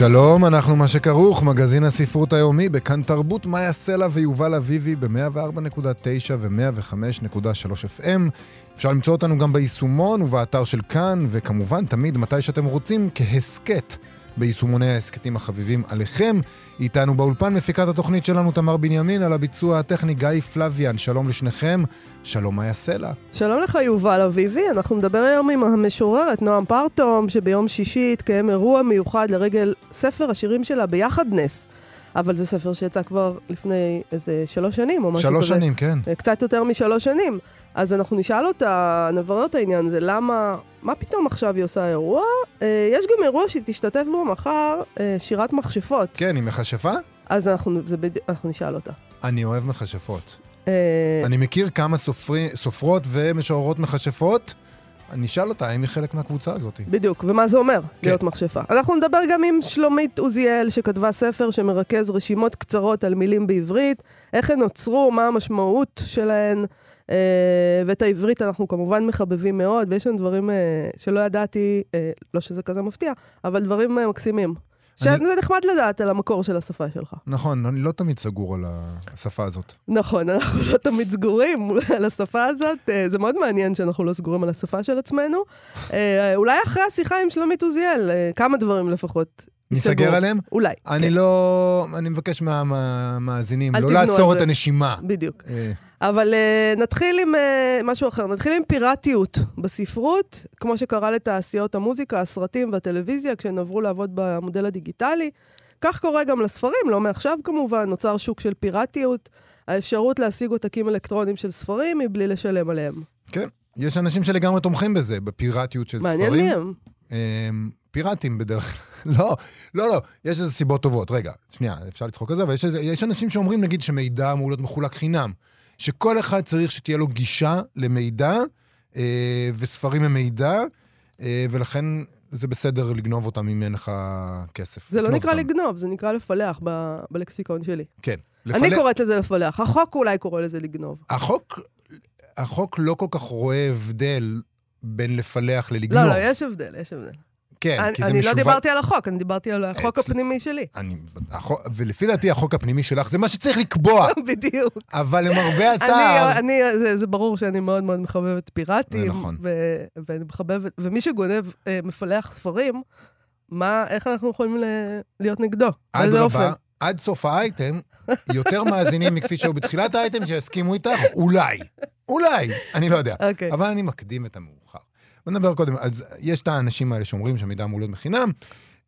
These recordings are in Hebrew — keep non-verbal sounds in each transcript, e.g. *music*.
שלום, אנחנו מה שכרוך, מגזין הספרות היומי, בכאן תרבות, מאיה סלע ויובל אביבי ב-104.9 ו-105.3 FM. אפשר למצוא אותנו גם ביישומון ובאתר של כאן, וכמובן, תמיד, מתי שאתם רוצים, כהסכת. ביישומוני ההסכתים החביבים עליכם. איתנו באולפן מפיקת התוכנית שלנו תמר בנימין, על הביצוע הטכני גיא פלוויאן. שלום לשניכם, שלום מאיה סלע. שלום לך יובל אביבי, אנחנו נדבר היום עם המשוררת נועם פרטום, שביום שישי התקיים אירוע מיוחד לרגל ספר השירים שלה ביחד נס. אבל זה ספר שיצא כבר לפני איזה שלוש שנים או משהו שלוש כזה. שלוש שנים, כן. קצת יותר משלוש שנים. אז אנחנו נשאל אותה, נברר את העניין הזה, למה, מה פתאום עכשיו היא עושה אירוע? אה, יש גם אירוע שהיא תשתתף בו מחר, אה, שירת מכשפות. כן, היא מכשפה? אז אנחנו, זה בד... אנחנו נשאל אותה. אני אוהב מכשפות. אה, אני מכיר כמה סופרי, סופרות ומשוררות מכשפות. אני אשאל אותה האם היא חלק מהקבוצה הזאת. בדיוק, ומה זה אומר כן. להיות מכשפה. אנחנו נדבר גם עם שלומית עוזיאל, שכתבה ספר שמרכז רשימות קצרות על מילים בעברית, איך הן נוצרו, מה המשמעות שלהן, אה, ואת העברית אנחנו כמובן מחבבים מאוד, ויש שם דברים אה, שלא ידעתי, אה, לא שזה כזה מפתיע, אבל דברים אה, מקסימים. שזה נחמד לדעת על המקור של השפה שלך. נכון, אני לא תמיד סגור על השפה הזאת. נכון, אנחנו לא תמיד סגורים על השפה הזאת. אה, זה מאוד מעניין שאנחנו לא סגורים על השפה של עצמנו. אה, אולי אחרי השיחה עם שלומית עוזיאל, אה, כמה דברים לפחות. ניסגר. עליהם? אולי. אני כן, לא... אני מבקש מהמאזינים אל לא לעצור את. הנשימה. בדיוק. אבל uh, נתחיל עם uh, משהו אחר, נתחיל עם פיראטיות בספרות, כמו שקרה לתעשיות המוזיקה, הסרטים והטלוויזיה, כשהן עברו לעבוד במודל הדיגיטלי. כך קורה גם לספרים, לא מעכשיו כמובן, נוצר שוק של פיראטיות, האפשרות להשיג עותקים אלקטרוניים של ספרים מבלי לשלם עליהם. כן, יש אנשים שלגמרי תומכים בזה, בפיראטיות של מעניין ספרים. מי הם. הם פיראטים בדרך כלל. *laughs* לא, לא, לא, יש איזה סיבות טובות. רגע, שנייה, אפשר לצחוק על זה, אבל יש, איזה, יש אנשים שאומרים, נגיד, שמידע אמור להיות מחולק חינם. שכל אחד צריך שתהיה לו גישה למידע, אה, וספרים הם מידע, אה, ולכן זה בסדר לגנוב אותם אם אין לך כסף. זה לא נקרא אותם. לגנוב, זה נקרא לפלח ב- בלקסיקון שלי. כן. אני לפלח- קוראת לזה לפלח, החוק אולי קורא לזה לגנוב. החוק, החוק לא כל כך רואה הבדל בין לפלח ללגנוב. לא, לא, יש הבדל, יש הבדל. כן, אני, כי זה אני לא משווק... דיברתי על החוק, אני דיברתי על החוק אצל- הפנימי שלי. אני, החוק, ולפי דעתי החוק הפנימי שלך זה מה שצריך לקבוע, *laughs* בדיוק. אבל למרבה הצער... אני, אני, זה, זה ברור שאני מאוד מאוד מחבבת פיראטים. נכון. ו, ואני מחבבת, ומי שגונב, אה, מפלח ספרים, מה, איך אנחנו יכולים ל, להיות נגדו? אדרבה? עד סוף האייטם, יותר מאזינים מכפי שהיו בתחילת האייטם שיסכימו איתך, אולי. אולי, אני לא יודע. אוקיי. אבל אני מקדים את המאוחר. בוא נדבר קודם, אז יש את האנשים האלה שאומרים שהמידע אמור להיות בחינם,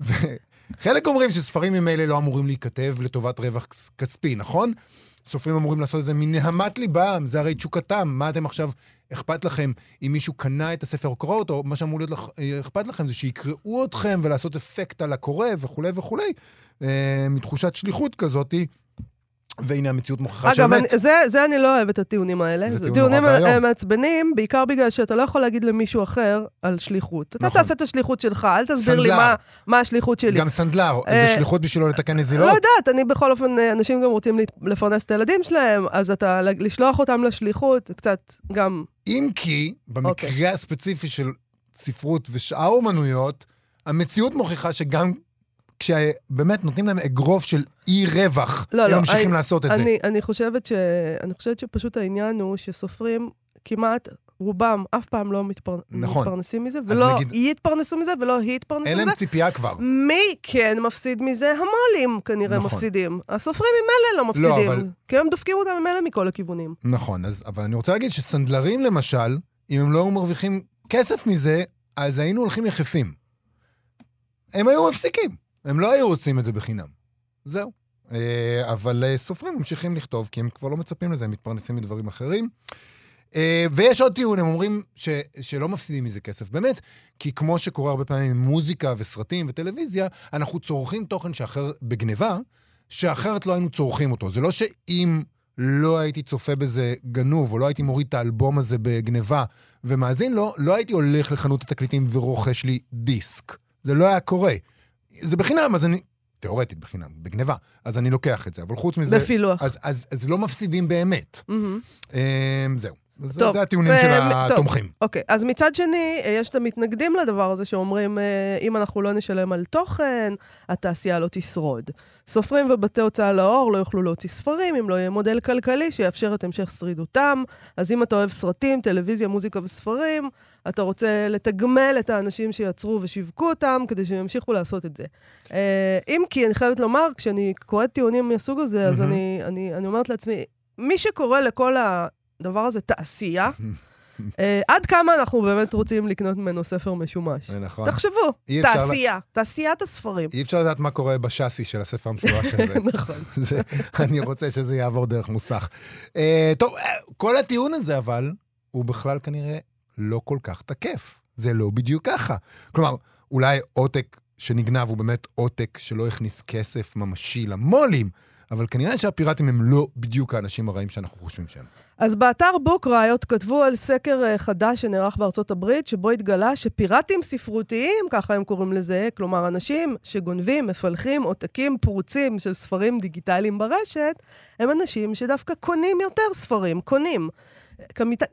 וחלק אומרים שספרים ממילא לא אמורים להיכתב לטובת רווח כס- כספי, נכון? סופרים אמורים לעשות את זה מנהמת ליבם, זה הרי תשוקתם. מה אתם עכשיו, אכפת לכם אם מישהו קנה את הספר או קרא אותו, מה שאמור להיות לך, אה, אכפת לכם זה שיקראו אתכם ולעשות אפקט על הקורא וכולי וכולי, אה, מתחושת שליחות כזאתי. והנה המציאות מוכיחה אגב, שבאמת. אני, זה, זה אני לא אוהבת הטיעונים האלה. זה זה טיעון טיעונים נורא ואיום. אה, מעצבנים, בעיקר בגלל שאתה לא יכול להגיד למישהו אחר על שליחות. אתה נכון. תעשה את השליחות שלך, אל תסביר לי סנדלר. מה, מה השליחות שלי. גם סנדלר, זה אה, שליחות בשבילו לתקן לא נזילות? יודעת, אני בכל אופן, אה, אנשים גם רוצים לפרנס את הילדים שלהם, אז אתה, לשלוח אותם לשליחות, קצת גם... אם כי, במקרה אוקיי. הספציפי של ספרות ושאר אומנויות, המציאות מוכיחה שגם כשבאמת נותנים להם אגרוף של אי רווח, לא, הם לא, ממשיכים אני- לעשות את זה. אני, אני, חושבת ש... אני חושבת שפשוט העניין הוא שסופרים כמעט, רובם אף פעם לא מתפר... נכון. מתפרנסים מזה, ולא נגיד- יתפרנסו מזה, ולא יתפרנסו אין מזה. להם ציפייה כבר. מי כן מפסיד מזה? המו"לים כנראה נכון. מפסידים. הסופרים ממילא לא מפסידים. אבל- כי הם דופקים אותם ממילא מכל הכיוונים. נכון, אז, אבל אני רוצה להגיד שסנדלרים למשל, אם הם לא היו מרוויחים כסף מזה, אז היינו הולכים יחפים. הם היו מפסיקים, הם לא היו עושים את זה בחינם. זהו. אה, אבל אה, סופרים ממשיכים לכתוב, כי הם כבר לא מצפים לזה, הם מתפרנסים מדברים אחרים. אה, ויש עוד טיעון, הם אומרים ש, שלא מפסידים מזה כסף. באמת, כי כמו שקורה הרבה פעמים עם מוזיקה וסרטים וטלוויזיה, אנחנו צורכים תוכן שאחר בגניבה, שאחרת לא היינו צורכים אותו. זה לא שאם לא הייתי צופה בזה גנוב, או לא הייתי מוריד את האלבום הזה בגניבה ומאזין לו, לא הייתי הולך לחנות התקליטים ורוכש לי דיסק. זה לא היה קורה. זה בחינם, אז אני... תיאורטית בחינם, בגניבה. אז אני לוקח את זה. אבל חוץ מזה... בפילוח. אז, אז, אז לא מפסידים באמת. מהמם. אמ, זהו. זה, טוב, זה הטיעונים ו- של טוב. התומכים. אוקיי, אז מצד שני, אה, יש את המתנגדים לדבר הזה שאומרים, אה, אם אנחנו לא נשלם על תוכן, התעשייה לא תשרוד. סופרים ובתי הוצאה לאור לא יוכלו להוציא ספרים אם לא יהיה מודל כלכלי שיאפשר את המשך שרידותם. אז אם אתה אוהב סרטים, טלוויזיה, מוזיקה וספרים, אתה רוצה לתגמל את האנשים שיצרו ושיווקו אותם כדי שהם ימשיכו לעשות את זה. אה, אם כי, אני חייבת לומר, כשאני קוראת טיעונים מהסוג הזה, אז. אני, אני, אני אומרת לעצמי, מי שקורא לכל הדבר הזה תעשייה, *laughs* אה, עד כמה אנחנו באמת רוצים לקנות ממנו ספר משומש? זה נכון. תחשבו, תעשייה, תעשיית הספרים. אי אפשר לדעת מה קורה בשאסי של הספר המשולש הזה. *laughs* נכון. זה, אני רוצה שזה יעבור דרך מוסך. Uh, טוב, uh, כל הטיעון הזה אבל, הוא בכלל כנראה לא כל כך תקף. זה לא בדיוק ככה. כלומר, אולי עותק שנגנב הוא באמת עותק שלא הכניס כסף ממשי למו"לים, אבל כנראה שהפיראטים הם לא בדיוק האנשים הרעים שאנחנו חושבים שהם. אז באתר בוק ראיות כתבו על סקר אה, חדש שנערך בארצות הברית, שבו התגלה שפיראטים ספרותיים, ככה הם קוראים לזה, כלומר אנשים שגונבים, מפלחים עותקים פרוצים של ספרים דיגיטליים ברשת, הם אנשים שדווקא קונים יותר ספרים, קונים.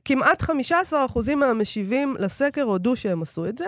כמעט 15% מהמשיבים לסקר הודו שהם עשו את זה.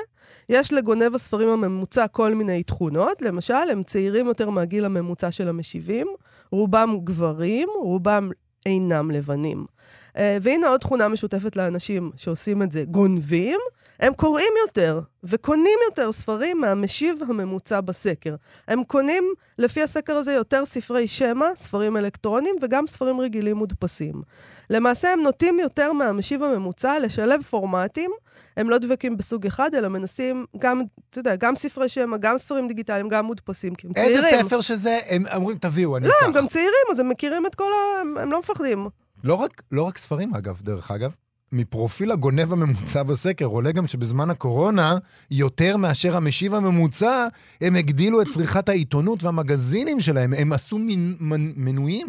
יש לגונב הספרים הממוצע כל מיני תכונות, למשל, הם צעירים יותר מהגיל הממוצע של המשיבים, רובם גברים, רובם אינם לבנים. Uh, והנה עוד תכונה משותפת לאנשים שעושים את זה, גונבים, הם קוראים יותר וקונים יותר ספרים מהמשיב הממוצע בסקר. הם קונים, לפי הסקר הזה, יותר ספרי שמע, ספרים אלקטרונים וגם ספרים רגילים מודפסים. למעשה הם נוטים יותר מהמשיב הממוצע לשלב פורמטים, הם לא דבקים בסוג אחד, אלא מנסים גם, אתה יודע, גם ספרי שמע, גם ספרים דיגיטליים, גם מודפסים, כי הם צעירים. איזה ספר שזה, הם אומרים, תביאו, אני לא, אקח. הם גם צעירים, אז הם מכירים את כל ה... הם, הם לא מפחדים. לא רק, לא רק ספרים, אגב, דרך אגב. מפרופיל הגונב הממוצע בסקר עולה גם שבזמן הקורונה, יותר מאשר המשיב הממוצע, הם הגדילו את צריכת העיתונות והמגזינים שלהם. הם עשו מנ, מנויים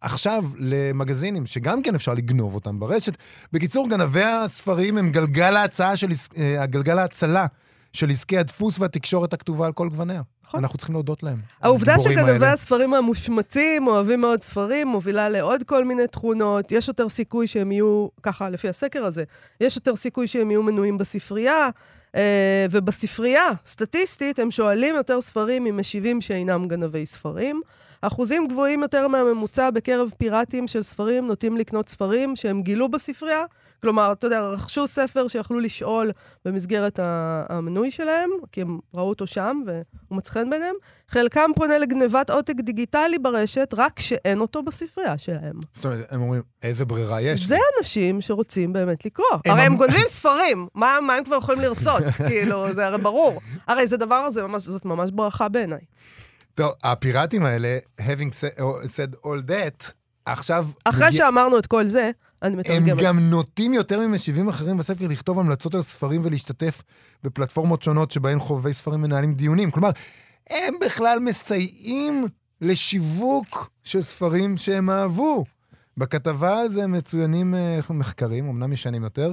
עכשיו למגזינים, שגם כן אפשר לגנוב אותם ברשת. בקיצור, גנבי הספרים הם גלגל ההצעה של, אה, הגלגל ההצלה של עסקי הדפוס והתקשורת הכתובה על כל גווניה. נכון. אנחנו צריכים להודות להם. העובדה שגנבי. הספרים המושמצים אוהבים מאוד ספרים, מובילה לעוד כל מיני תכונות. יש יותר סיכוי שהם יהיו, ככה לפי הסקר הזה, יש יותר סיכוי שהם יהיו מנויים בספרייה, אה, ובספרייה, סטטיסטית, הם שואלים יותר ספרים ממשיבים שאינם גנבי ספרים. אחוזים גבוהים יותר מהממוצע בקרב פיראטים של ספרים נוטים לקנות ספרים שהם גילו בספרייה. כלומר, אתה יודע, רכשו ספר שיכלו לשאול במסגרת המנוי שלהם, כי הם ראו אותו שם והוא מצא חן בעיניהם. חלקם פונה לגנבת עותק דיגיטלי ברשת, רק כשאין אותו בספרייה שלהם. זאת אומרת, הם אומרים, איזה ברירה יש? זה לי?" אנשים שרוצים באמת לקרוא. הרי הם אמ- גונבים *laughs* ספרים, מה, הם כבר יכולים לרצות? כאילו, זה הרי ברור. הרי זה דבר זאת ממש ברכה בעיניי. טוב, הפיראטים האלה, having said- all that, עכשיו... אחרי מגיע- שאמרנו את כל זה, אני הם מתרגמת. גם נוטים יותר ממשיבים אחרים בספר לכתוב המלצות על ספרים ולהשתתף בפלטפורמות שונות שבהן חובבי ספרים מנהלים דיונים. כלומר, הם בכלל מסייעים לשיווק של ספרים שהם אהבו. בכתבה הזו מצוינים אה, מחקרים, אמנם ישנים יותר,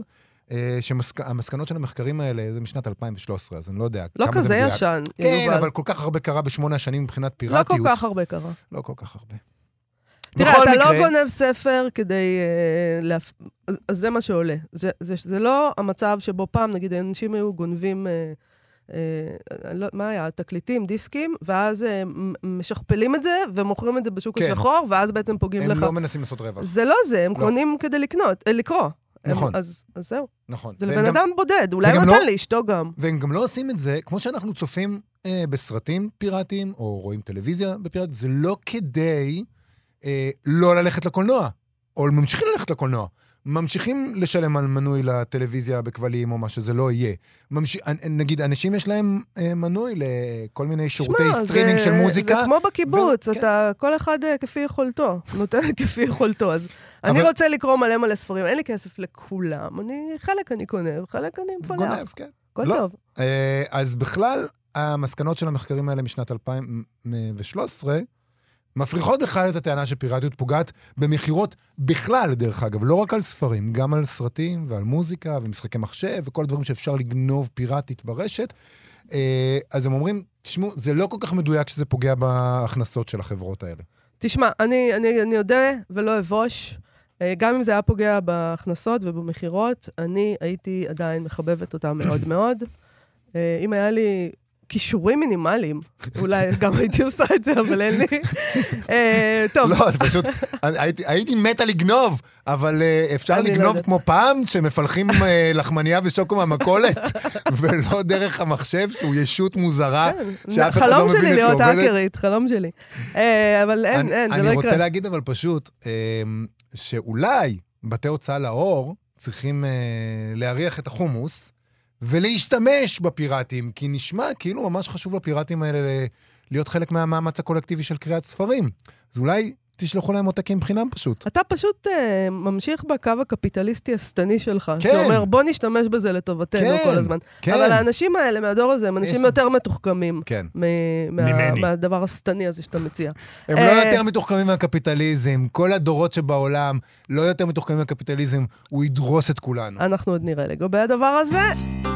שהמסקנות של המחקרים האלה זה משנת 2013, אז אני לא יודע לא כמה זה כזה מדויק. ישן, כן, יובל. אבל כל כך הרבה קרה בשמונה השנים מבחינת לא פיראטיות. כל כך הרבה קרה. לא כל כך הרבה. תראה, אתה לא מקרה- גונב ספר כדי... אה, להפ... אז, אז זה מה שעולה. זה, זה, זה לא המצב שבו פעם, נגיד, אנשים היו גונבים... אה, אה, לא, מה היה? תקליטים, דיסקים, ואז אה, משכפלים את זה ומוכרים את זה בשוק כן. השחור, ואז בעצם פוגעים הם לך. לא מנסים לעשות רווח. זה לא זה, הם לא. קונים כדי לקנות, אה, הם- נכון. אז, אז זהו. נכון. זה לבן גם- אדם בודד, אולי הוא נותן לא- לאשתו גם. והם גם לא עושים את זה, כמו שאנחנו צופים אה, בסרטים פיראטיים, או רואים טלוויזיה בפיראטית, זה לא כדי אה, לא ללכת לקולנוע, או ממשיכים ללכת לקולנוע. ממשיכים לשלם על מנוי לטלוויזיה בכבלים או מה שזה לא יהיה. ממש... נגיד, אנשים יש להם אה, מנוי לכל מיני שירותי שמע, סטרימינג זה- של מוזיקה. זה כמו בקיבוץ, ו- כן. אתה, כל אחד אה, כפי יכולתו, *laughs* נותן כפי יכולתו. אז אני אבל- רוצה לקרוא מלא מלא ספרים, אין לי כסף לכולם, אני, חלק אני קונה, חלק אני מפלח. גונב, כן. הכל לא. טוב. אה, אז בכלל, המסקנות של המחקרים האלה משנת 2013 מפריכות בכלל את הטענה שפיראטיות פוגעת במכירות בכלל, דרך אגב, לא רק על ספרים, גם על סרטים ועל מוזיקה ומשחקי מחשב וכל הדברים שאפשר לגנוב פיראטית ברשת. אה, אז הם אומרים, תשמעו, זה לא כל כך מדויק שזה פוגע בהכנסות של החברות האלה. תשמע, אני, אני, אני אודה ולא אבוש. אה, גם אם זה היה פוגע בהכנסות ובמכירות, אני הייתי עדיין מחבבת אותה מאוד מאוד. אה, אם היה לי כישורים מינימליים, אולי גם הייתי עושה את זה, אבל אין לי. אה, טוב. לא, זה פשוט, הייתי, מתה לגנוב, אבל uh, אפשר אני לא לגנוב. כמו פעם, שמפלחים uh, לחמניה ושוקו מהמכולת, *laughs* ולא דרך המחשב, שהוא ישות מוזרה, שאף אחד לא חלום מבין שלי איך היא להיות עובדת. האקרית, חלום שלי. אה, אבל אין, אני- אין, זה לא אני יקרה. רוצה להגיד אבל פשוט, שאולי בתי הוצאה לאור צריכים אה, להריח את החומוס ולהשתמש בפיראטים, כי נשמע כאילו ממש חשוב לפיראטים האלה להיות חלק מהמאמץ הקולקטיבי של קריאת ספרים. אז אולי תשלחו להם עותקים חינם פשוט. אתה פשוט אה, ממשיך בקו הקפיטליסטי השטני שלך, כן. שאומר, בוא נשתמש בזה לטובתנו כן, כל הזמן. כן. אבל האנשים האלה מהדור הזה הם אנשים יש- יותר מתוחכמים כן. מ- מה- ממני. מהדבר השטני הזה שאתה מציע. הם לא אה, יותר מתוחכמים מהקפיטליזם, כל הדורות שבעולם לא יותר מתוחכמים מהקפיטליזם, הוא ידרוס את כולנו. אנחנו עוד נראה לגבי הדבר הזה.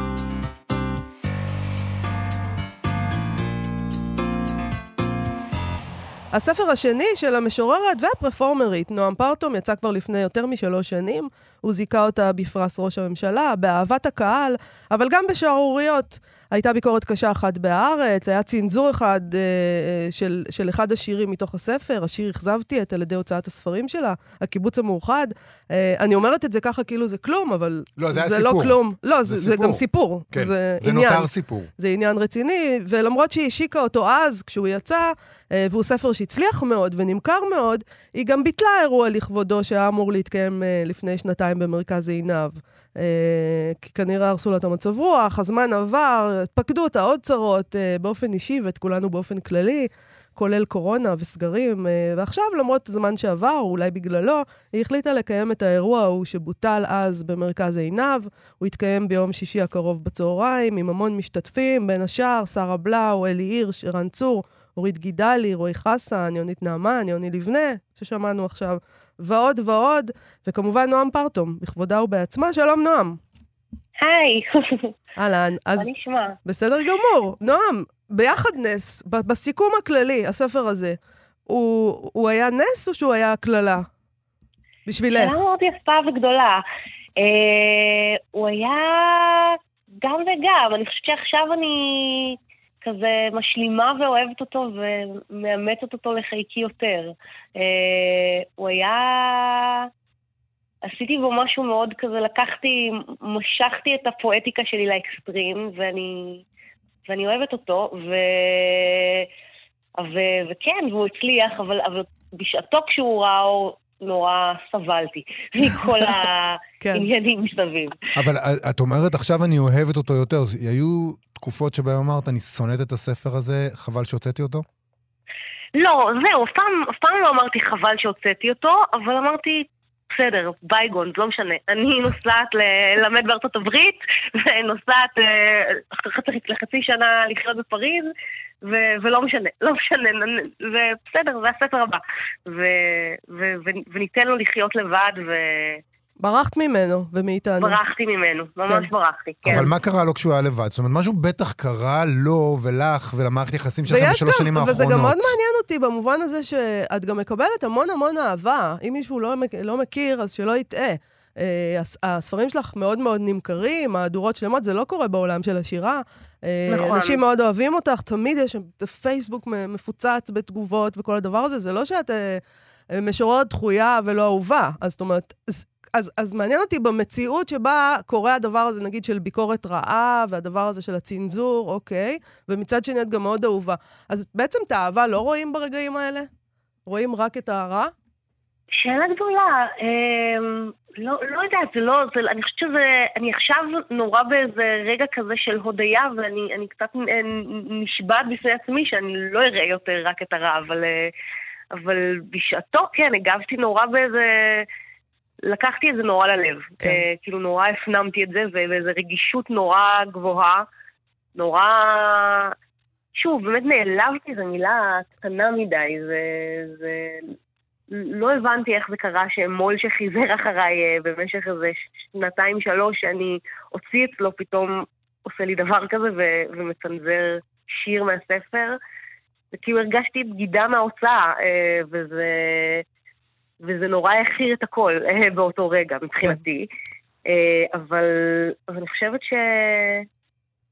הספר השני של המשוררת והפרפורמרית, נועם פרטום, יצא כבר לפני יותר משלוש שנים. הוא זיכה אותה בפרס ראש הממשלה, באהבת הקהל, אבל גם בשערוריות. הייתה ביקורת קשה אחת בהארץ, היה צנזור אחד אה, אה, של, של אחד השירים מתוך הספר, השיר "אכזבתי את" על ידי הוצאת הספרים שלה, הקיבוץ המאוחד. אה, אני אומרת את זה ככה כאילו זה כלום, אבל לא, זה זה לא. כלום. לא, זה, זה זה, סיפור. גם סיפור. כן, זה, זה עניין. נותר סיפור. זה עניין רציני, ולמרות שהיא השיקה אותו אז, כשהוא יצא, והוא ספר שהצליח מאוד ונמכר מאוד, היא גם ביטלה אירוע לכבודו שהיה אמור להתקיים אה, לפני שנתיים במרכז עינב. אה, כי כנראה הרסו לה את המצב רוח, הזמן עבר, פקדו אותה עוד צרות אה, באופן אישי ואת כולנו באופן כללי. כולל קורונה וסגרים, אה, ועכשיו, למרות הזמן שעבר, או אולי בגללו, היא החליטה לקיים את האירוע ההוא שבוטל אז במרכז עינב. הוא יתקיים ביום שישי הקרוב בצהריים, עם המון משתתפים, בין השאר, שרה בלאו, אלי הירש, ערן צור, אורית גידלי, רועי חסן, יונית נעמן, יוני לבנה, ששמענו עכשיו, ועוד ועוד, וכמובן נועם פרטום, בכבודה ובעצמה. שלום, נועם. היי, אהלן, מה אז נשמע? בסדר גמור. נועם, ביחד נס, בסיכום הכללי, הספר הזה, הוא, הוא היה נס או שהוא היה קללה? בשבילך. שאלה מאוד יפה וגדולה. אה, הוא היה גם וגם. אני חושבת שעכשיו אני כזה משלימה ואוהבת אותו ומאמצת אותו לחיקי יותר. אה, הוא היה... עשיתי בו משהו מאוד כזה, לקחתי, משכתי את הפואטיקה שלי לאקסטרים, ואני, ואני אוהבת אותו, ו... ו... וכן, והוא הצליח, אבל, אבל בשעתו כשהוא ראה אור, נורא סבלתי *laughs* מכל *laughs* כן. העניינים מסביב. אבל אה, את אומרת, עכשיו אני אוהבת אותו יותר. היו תקופות שבהן אמרת, אני שונאת את הספר הזה, חבל שהוצאתי אותו? לא, זהו, אף פעם, אף פעם לא אמרתי חבל שהוצאתי אותו, אבל אמרתי, בסדר, בייגון, לא משנה. אני נוסעת ללמד בארצות הברית, ונוסעת אה, חצי, לחצי שנה לחיות בפריז, ו- ולא משנה, לא משנה, ובסדר, זה הספר הבא. ו- ו- ו- וניתן לו לחיות לבד, ברחת ממנו ומאיתנו. וברחתי ממנו, ממש כן. ברחתי, כן. אבל מה קרה לו כשהוא היה לבד? זאת אומרת, משהו בטח קרה לו ולך ולמערכת יחסים שלכם בשלוש שנים האחרונות. וזה גם מאוד מעניין אותי במובן הזה שאת גם מקבלת המון המון אהבה. אם מישהו לא, לא מכיר, אז שלא יטעה. אה, הס- הספרים שלך מאוד מאוד נמכרים, מהדורות שלמות, זה לא קורה בעולם של השירה. אה, נכון. אנשים מאוד אוהבים אותך, תמיד יש פייסבוק מפוצץ בתגובות וכל הדבר הזה. זה לא שאת אה, משוררת דחויה ולא אהובה. אז זאת אומרת, אז, אז, מעניין אותי במציאות שבה קורה הדבר הזה, נגיד, של ביקורת רעה, והדבר הזה של הצנזור, אוקיי, ומצד שני את גם מאוד אהובה. אז בעצם את האהבה לא רואים ברגעים האלה? רואים רק את הרע? שאלה גדולה, אמ, לא, לא יודעת, זה לא, זה, אני חושבת שזה, אני עכשיו נורא באיזה רגע כזה של הודיה, ואני אני קצת אה, נשבעת בפני עצמי שאני לא אראה יותר רק את הרע, אבל, אה, אבל בשעתו, כן, הגבתי נורא באיזה, לקחתי את זה נורא ללב. כן. אה, כאילו נורא הפנמתי את זה, ובאיזו רגישות נורא גבוהה, נורא... שוב, באמת נעלבתי, זו מילה קטנה מדי, זה... זה... לא הבנתי איך זה קרה שמו"ל שחיזר אחריי אה, במשך איזה שנתיים, שלוש, שאני אוציא אצלו, פתאום עושה לי דבר כזה ו- ומצנזר שיר מהספר. וכאילו הרגשתי בגידה מההוצאה, אה, וזה, וזה נורא הכיר את הכל אה, באותו רגע מבחינתי. אה, אבל, אבל אני חושבת ש,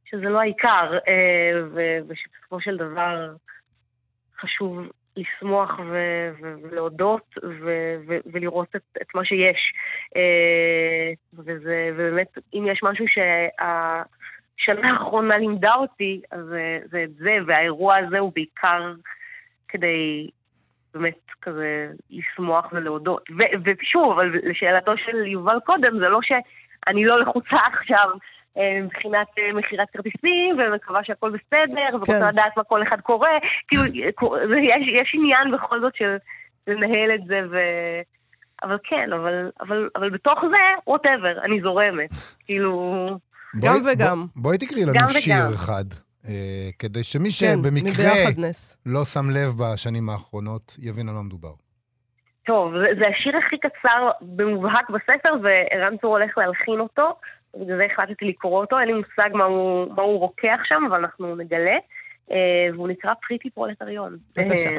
שזה לא העיקר, ו, ושבסופו של דבר חשוב לשמוח ו- ו- ולהודות ו- ו- ולראות את, את מה שיש. וזה, ובאמת, אם יש משהו שה... השנה האחרונה לימדה אותי, אז זה את זה, והאירוע הזה הוא בעיקר כדי באמת כזה לשמוח ולהודות. ו- ושוב, אבל לשאלתו של יובל קודם, זה לא שאני לא לחוצה *laughs* עכשיו אה, מבחינת אה, מכירת כרטיסים, ומקווה שהכל בסדר, ורוצה כן. לדעת מה כל אחד קורא. כאילו, יש, יש עניין בכל זאת של לנהל את זה, ו... אבל כן, אבל, אבל, אבל בתוך זה, ווטאבר, אני זורמת. כאילו... גם וגם. בוא, בואי תקראי לנו שיר וגם. אחד, כדי שמי כן, שבמקרה לא שם לב בשנים האחרונות, יבין על מה מדובר. טוב, זה, זה השיר הכי קצר במובהק בספר, וערן צור הולך להלחין אותו, בגלל זה החלטתי לקרוא אותו, אין לי מושג מה הוא, מה הוא רוקח שם, אבל אנחנו נגלה. אה, והוא נקרא פריטי פרולטריון. בבקשה. אה,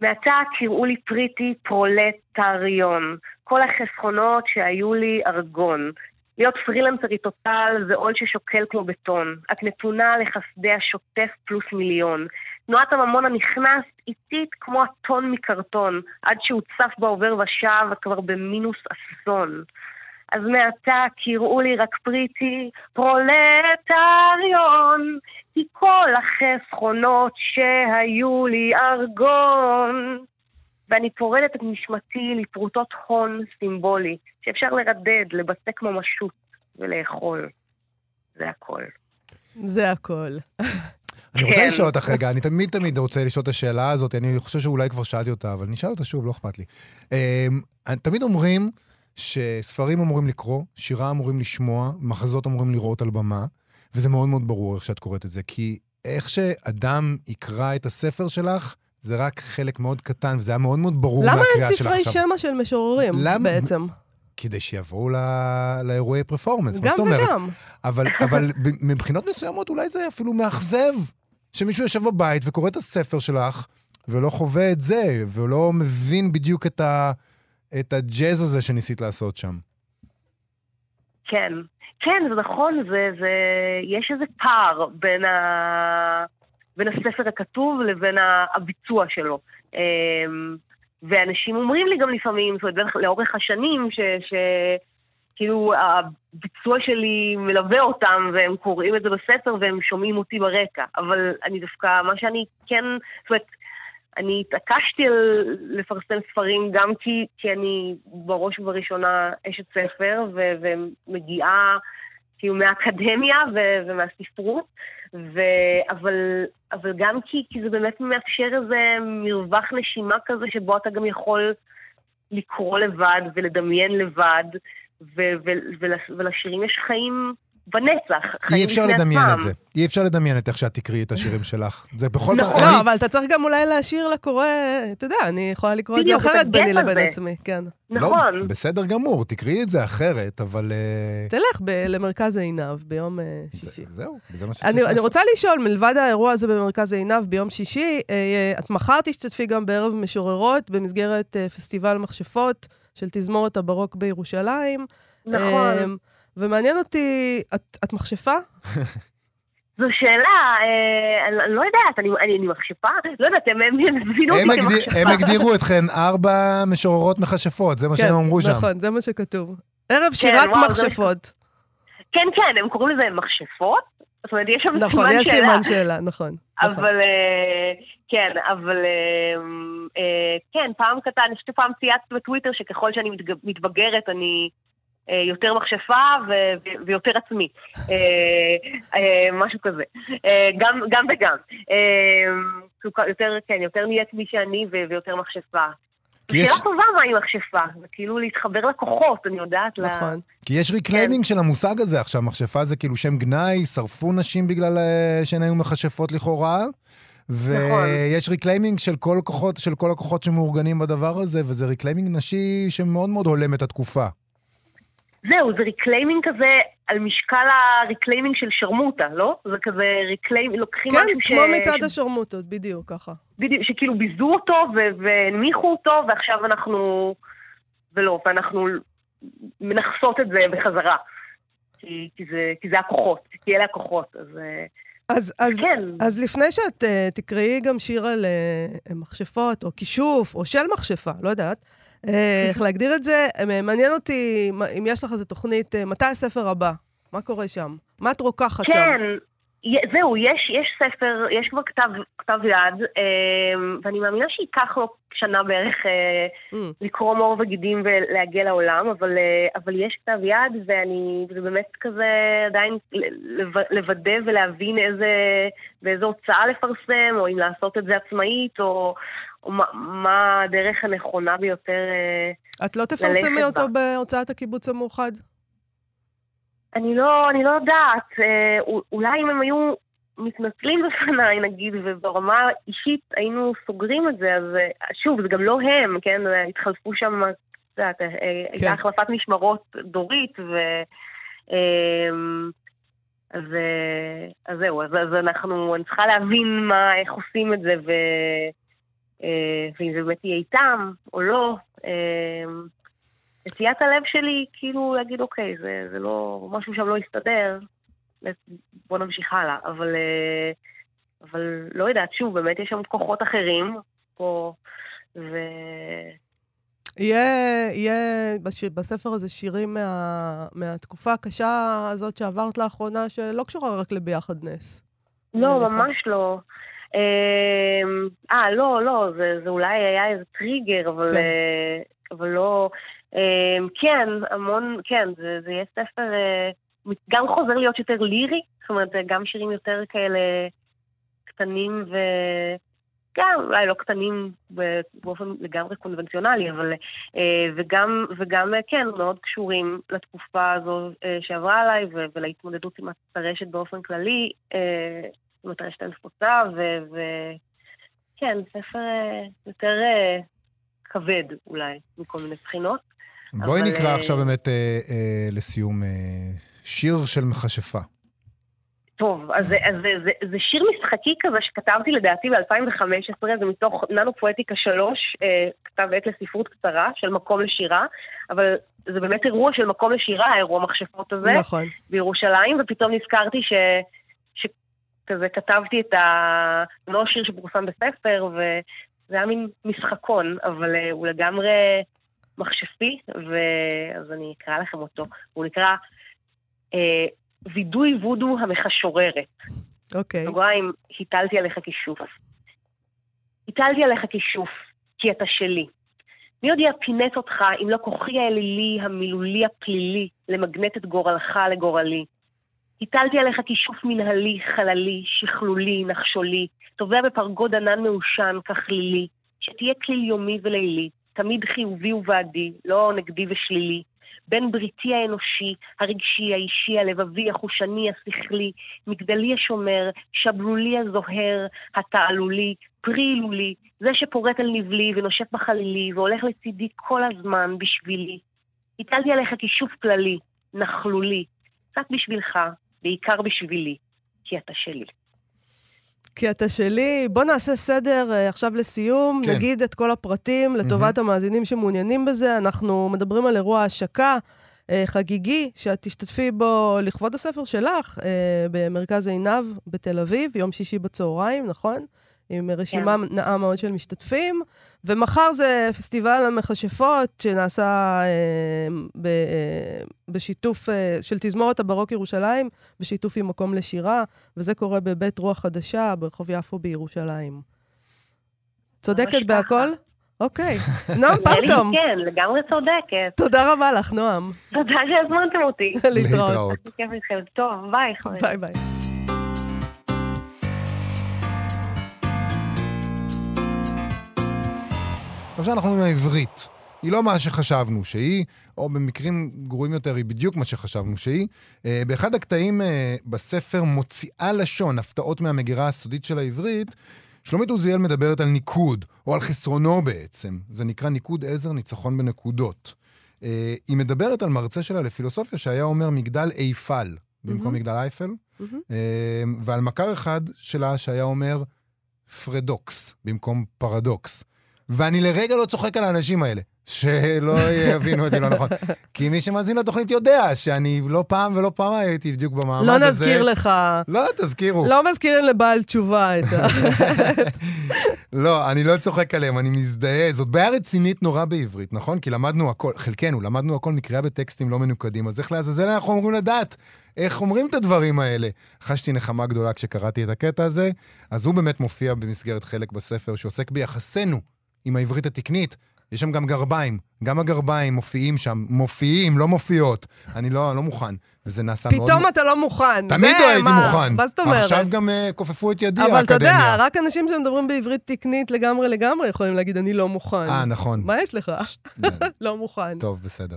מעתה קראו לי פריטי פרולטריון, כל החסכונות שהיו לי ארגון. להיות פרילנסרית טוטל זה עול ששוקל כמו בטון. את נתונה לחסדי השוטף פלוס מיליון. תנועת הממון הנכנס איטית כמו הטון מקרטון, עד שהוא צף בעובר ושב כבר במינוס אסון. אז מעתה קראו לי רק פריטי פרולטריון, כי כל החסכונות שהיו לי ארגון. ואני פורדת את נשמתי לפרוטות הון סימבולי, שאפשר לרדד, לבצק ממשות ולאכול. זה הכל. זה הכל. אני רוצה כן. לשאול אותך רגע, אני תמיד תמיד רוצה לשאול את השאלה הזאת, אני חושב שאולי כבר שאלתי אותה, אבל אני אשאל אותה שוב, לא אכפת לי. אמ, תמיד אומרים שספרים אמורים לקרוא, שירה אמורים לשמוע, מחזות אמורים לראות על במה, וזה מאוד מאוד ברור איך שאת קוראת את זה, כי איך שאדם יקרא את הספר שלך, זה רק חלק מאוד קטן, וזה היה מאוד מאוד ברור מהקריאה שלך עכשיו. למה אין ספרי שמע של משוררים למה? בעצם? כדי שיבואו לא... לאירועי פרפורמנס, מה זאת אומרת? גם וגם. אבל, אבל מבחינות מסוימות אולי זה אפילו מאכזב שמישהו יושב בבית וקורא את הספר שלך ולא חווה את זה, ולא מבין בדיוק את, ה, את הג'אז הזה שניסית לעשות שם. כן, כן, זה נכון, זה, זה, יש איזה פער בין ה... בין הספר הכתוב לבין הביצוע שלו. אמ, ואנשים אומרים לי גם לפעמים, זאת אומרת, לאורך השנים, ש... ש... כאילו הביצוע שלי מלווה אותם והם קוראים את זה בספר והם שומעים אותי ברקע. אבל אני דווקא, מה שאני כן, זאת אומרת, אני התעקשתי על לפרסם ספרים גם כי, כי אני בראש ובראשונה אשת ספר ו- ומגיעה כאילו מהאקדמיה ו- ומהספרות, ו... אבל, אבל גם כי, כי זה באמת מאפשר איזה מרווח נשימה כזה שבו אתה גם יכול לקרוא לבד ולדמיין לבד, ו- ו- ול- ולשירים יש חיים בנצח, אי אפשר לדמיין את זה. אי אפשר לדמיין את איך שאת תקראי את השירים שלך. זה בכל פעם... נכון. לא, אבל אתה צריך גם אולי להשאיר לקורא, אתה יודע, אני יכולה לקרוא את זה אחרת ביני לבין עצמי, כן. נכון. לא, בסדר גמור, תקראי את זה אחרת, אבל... אה, תלך למרכז עינב ביום אה, שישי. זהו, זה מה שצריך לעשות. אני רוצה לשאול, מלבד האירוע הזה במרכז עינב ביום שישי, אה, את מחר תשתתפי גם בערב משוררות במסגרת פסטיבל מכשפות של תזמורת הברוק בירושלים. נכון. ומעניין אותי, את, את מכשפה? זו שאלה, אה, אני לא יודעת, אני, אני, אני מכשפה? לא יודעת, הם הבינו אותי כמכשפה. הם הגדירו אתכן ארבע משוררות מכשפות, זה מה כן, שהם אמרו שם. נכון, זה מה שכתוב. ערב כן, שירת כן, מכשפות. כן, כן, הם קוראים לזה מכשפות. זאת אומרת, יש שם נכון, סימן שאלה. נכון, יש סימן שאלה, נכון. אבל, נכון. אה, כן, אבל, אה, אה, כן, פעם קטן, אני חושבת שפעם צייצת בטוויטר שככל שאני מתבגרת, אני... אה, יותר מכשפה ו- ויותר עצמי, אה, אה, משהו כזה, גם, גם וגם. יותר, כן, יותר נהיית מי שאני ויותר מכשפה. כי יש- שאלה טובה מהי מכשפה, זה כאילו להתחבר לכוחות, אני יודעת. נכון. כי יש reclaiming של המושג הזה עכשיו, מכשפה זה כאילו שם גנאי, שרפו נשים בגלל שהן היו מכשפות לכאורה. ויש reclaiming של כל הכוחות, של כל הכוחות שמאורגנים בדבר הזה, וזה reclaiming נשי שמאוד מאוד הולם את התקופה. זהו, זה reclaiming כזה על משקל ה reclaiming של שרמוטה, לא? זה כזה reclaiming, לוקחים כן, משהו ש... כמו מצעד ש- השרמוטות, בדיוק ככה. בדיוק, שכאילו ביזו אותו והנמיכו אותו, ועכשיו אנחנו... ולא, ואנחנו מנכסות את זה בחזרה. כי, כי, זה, כי זה הכוחות, כי אלה הכוחות, אז, אה, אז, אז, כן. אז לפני שאת אה, תקראי גם שיר על אה, מכשפות, או כישוף, או של מכשפה, לא יודעת, איך להגדיר את זה, uh, מעניין אותי אם יש לך איזה תוכנית, uh, מתי הספר הבא? מה קורה שם? מה את רוקחת שם? כן, זהו, יש, יש ספר, יש כבר כתב, כתב יד, אה, ואני מאמינה שייקח לו שנה בערך אה, Mm. לקרוא מאור וגידים ולהגיע לעולם, אבל, אה, אבל יש כתב יד, ואני, זה באמת כזה עדיין לוודא ולהבין איזה, באיזו הוצאה לפרסם, או אם לעשות את זה עצמאית, או מה, מה הדרך הנכונה ביותר. אה, את לא תפרסמי אותו בהוצאת הקיבוץ המאוחד? אני לא, אני לא יודעת, אה, אולי אם הם היו מתנצלים בפניי, נגיד, וברמה האישית היינו סוגרים את זה, אז אה, שוב, זה גם לא הם, כן? התחלפו שם, את יודעת, אה, הייתה החלפת משמרות דורית, ו... אז, אז זהו, אז, אז אנחנו, אני צריכה להבין מה, איך עושים את זה, ו, ואם זה באמת יהיה איתם או לא. אמ, נטיית הלב שלי, כאילו להגיד, אוקיי, זה, זה לא, משהו שם לא יסתדר, בוא נמשיך הלאה. אבל, אה, אבל לא יודעת, שוב, באמת יש שם כוחות אחרים פה, ו... יהיה, יהיה בש... בספר הזה שירים מה... מהתקופה הקשה הזאת שעברת לאחרונה, שלא קשורה רק לביחד נס. לא. ממש לא. אמ, אה, לא, לא, זה, זה אולי היה איזה טריגר, אבל, כן. אה, אבל לא... אמ, כן, המון, כן, זה, זה יהיה ספר אה, גם חוזר להיות יותר לירי, זאת אומרת, גם שירים יותר כאלה קטנים ו... גם, אולי לא קטנים באופן לגמרי קונבנציונלי, אבל... אה, וגם, וגם, אה, כן, מאוד קשורים לתקופה הזו אה, שעברה עליי ולהתמודדות עם הטרשת באופן כללי, עם הטרשת הנפוצה, וכן, ספר אה, יותר אה, כבד אולי, מכל מיני בחינות. בואי אבל, נקרא אה, עכשיו באמת אה, אה, לסיום אה, שיר של מכשפה. טוב, אז, זה- אז זה, זה, זה שיר משחקי כזה שכתבתי לדעתי ב-2015, זה מתוך ננו פואטיקה 3, אה, כתב עת לספרות קצרה של מקום לשירה, אבל זה באמת אירוע של מקום לשירה, האירוע מכשפות הזה, נכון. בירושלים, ופתאום נזכרתי ש... שכזה כתבתי את ה... לא שיר שפורסם בספר, וזה היה מין משחקון, אבל אה, הוא לגמרי מכשפי, ואז אני אקרא לכם אותו. הוא נקרא אה, וידוי וודו המחשוררת. אוקיי. סוגריים, הטלתי עליך כישוף. הטלתי עליך כישוף, כי אתה שלי. מי עוד יפינט אותך אם לא כוחי האלילי, המילולי הפלילי, למגנט את גורלך לגורלי? הטלתי עליך כישוף מנהלי, חללי, שכלולי, נחשולי, טובע בפרגוד ענן מעושן, ככלילי, שתהיה כליל יומי ולילי, תמיד חיובי ובעדי, לא נגדי ושלילי. בין בריתי האנושי, הרגשי, האישי, הלבבי, החושני, השכלי, מגדלי השומר, שבלולי הזוהר, התעלולי, פרי הילולי, זה שפורט על נבלי ונושף בחלילי והולך לצידי כל הזמן בשבילי. הטלתי עליך כישוף כללי, נכלולי, קצת בשבילך, בעיקר בשבילי, כי אתה שלי. כי אתה שלי. בוא נעשה סדר אה, עכשיו לסיום, כן. נגיד את כל הפרטים לטובת המאזינים שמעוניינים בזה. אנחנו מדברים על אירוע השקה אה, חגיגי, שאת תשתתפי בו לכבוד הספר שלך, אה, במרכז עינב בתל אביב, יום שישי בצהריים, נכון? עם רשימה כן. נאה מאוד של משתתפים. ומחר זה פסטיבל המכשפות, שנעשה אה, ב, אה, בשיתוף אה, של תזמורת הברוק ירושלים, בשיתוף עם מקום לשירה, וזה קורה בבית רוח חדשה ברחוב יפו בירושלים. צודקת בהכל? אוקיי. נועם לי *laughs* פרטום, כן, לגמרי צודקת. תודה רבה לך, נועם. תודה שהזמנתם אותי. *laughs* להתראות. כיף איתכם. טוב, ביי. חברים. ביי ביי. עכשיו אנחנו עם העברית. היא לא מה שחשבנו שהיא, או במקרים גרועים יותר, היא בדיוק מה שחשבנו שהיא. אה, באחד הקטעים אה, בספר מוציאה לשון, הפתעות מהמגירה הסודית של העברית, שלומית עוזיאל מדברת על ניקוד, או על חסרונו בעצם. זה נקרא ניקוד עזר ניצחון בנקודות. אה, היא מדברת על מרצה שלה לפילוסופיה שהיה אומר מגדל איפל, במקום מגדל אייפל, אה, ועל מכר אחד שלה שהיה אומר פרדוקס, במקום פרדוקס. ואני לרגע לא צוחק על האנשים האלה, שלא יבינו אותי לא נכון. כי מי שמאזין לתוכנית יודע שאני לא פעם ולא פעמיים הייתי בדיוק במעמד לא הזה. נזכיר לך, לא, תזכירו. לא מזכירים לבעל תשובה את ה... *laughs* לא, אני לא צוחק עליהם, אני מזדהה. זאת בעיה רצינית נורא בעברית, נכון? כי למדנו הכל, חלקנו, למדנו הכל מקריאה בטקסטים לא מנוקדים, אז איך לעזאזל אנחנו אמורים לדעת איך אומרים את הדברים האלה? חשתי נחמה גדולה כשקראתי את הקטע הזה, אז הוא באמת מופיע במסגרת חלק בספר שעוסק ביחסנו עם העברית התקנית. יש שם גם גרביים, גם הגרביים מופיעים שם, מופיעים, לא מופיעות. אני לא, לא מוכן, וזה נעשה מאוד... פתאום אתה לא מוכן. תמיד זה לא הייתי מה- מוכן. מה זאת אומרת? עכשיו גם uh, כופפו את ידי אבל אתה יודע, האקדמיה. רק אנשים שמדברים בעברית תקנית לגמרי לגמרי יכולים להגיד, אני לא מוכן. אה, נכון. מה יש לך? ש- *laughs* לא מוכן. טוב, בסדר.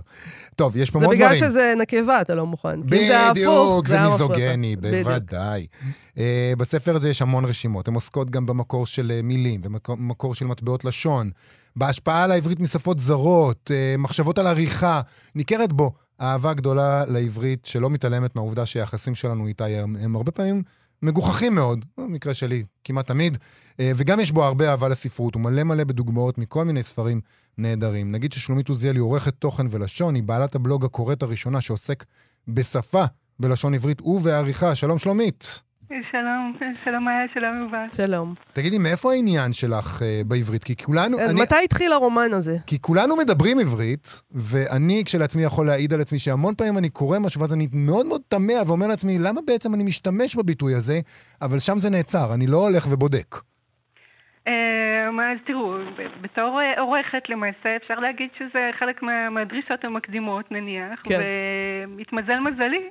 טוב, יש פה זה מאוד בגלל דברים. שזה נקבה, אתה לא מוכן. זה בדיוק, זה לך. מיזוגני. בוודאי. Uh, בספר הזה יש המון רשימות, הן עוסקות גם במקור של uh, מילים ובמקור של מטבעות לשון, בהשפעה על העברית משפות זרות, uh, מחשבות על עריכה, ניכרת בו אהבה גדולה לעברית שלא מתעלמת מהעובדה שהיחסים שלנו איתה הם, הם הרבה פעמים מגוחכים מאוד, במקרה שלי, כמעט תמיד, uh, וגם יש בו הרבה אהבה לספרות, הוא מלא מלא בדוגמאות מכל מיני ספרים נהדרים. נגיד ששלומית עוזיאל היא עורכת תוכן ולשון, היא בעלת הבלוג הקוראת הראשונה שעוסק בשפה, בלשון עברית ובעריכה. שלום שלומית. שלום, שלום מאיה, שלום יובל. שלום. תגידי, מאיפה העניין שלך uh, בעברית? כי כולנו, אז אני, מתי התחיל הרומן הזה? כי כולנו מדברים עברית, ואני כשלעצמי יכול להעיד על עצמי שהמון פעמים אני קורא משהו ואז אני מאוד מאוד תמה ואומר לעצמי, למה בעצם אני משתמש בביטוי הזה, אבל שם זה נעצר, אני לא הולך ובודק. אה, אז תראו, בתור אה, עורכת למעשה אפשר להגיד שזה חלק מה- מהדרישות המקדימות נניח, כן. והתמזל מזלי.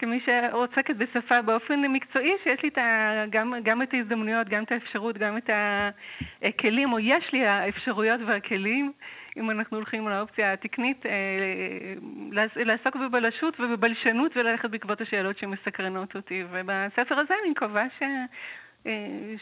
כמי שעוסקת בשפה באופן מקצועי, שיש לי את ה, גם, גם את ההזדמנויות, גם את האפשרות, גם את הכלים, או יש לי האפשרויות והכלים, אם אנחנו הולכים לאופציה התקנית, אה, לעס- לעסוק בבלשות ובבלשנות וללכת בעקבות השאלות שמסקרנות אותי. ובספר הזה אני מקווה ש... אה,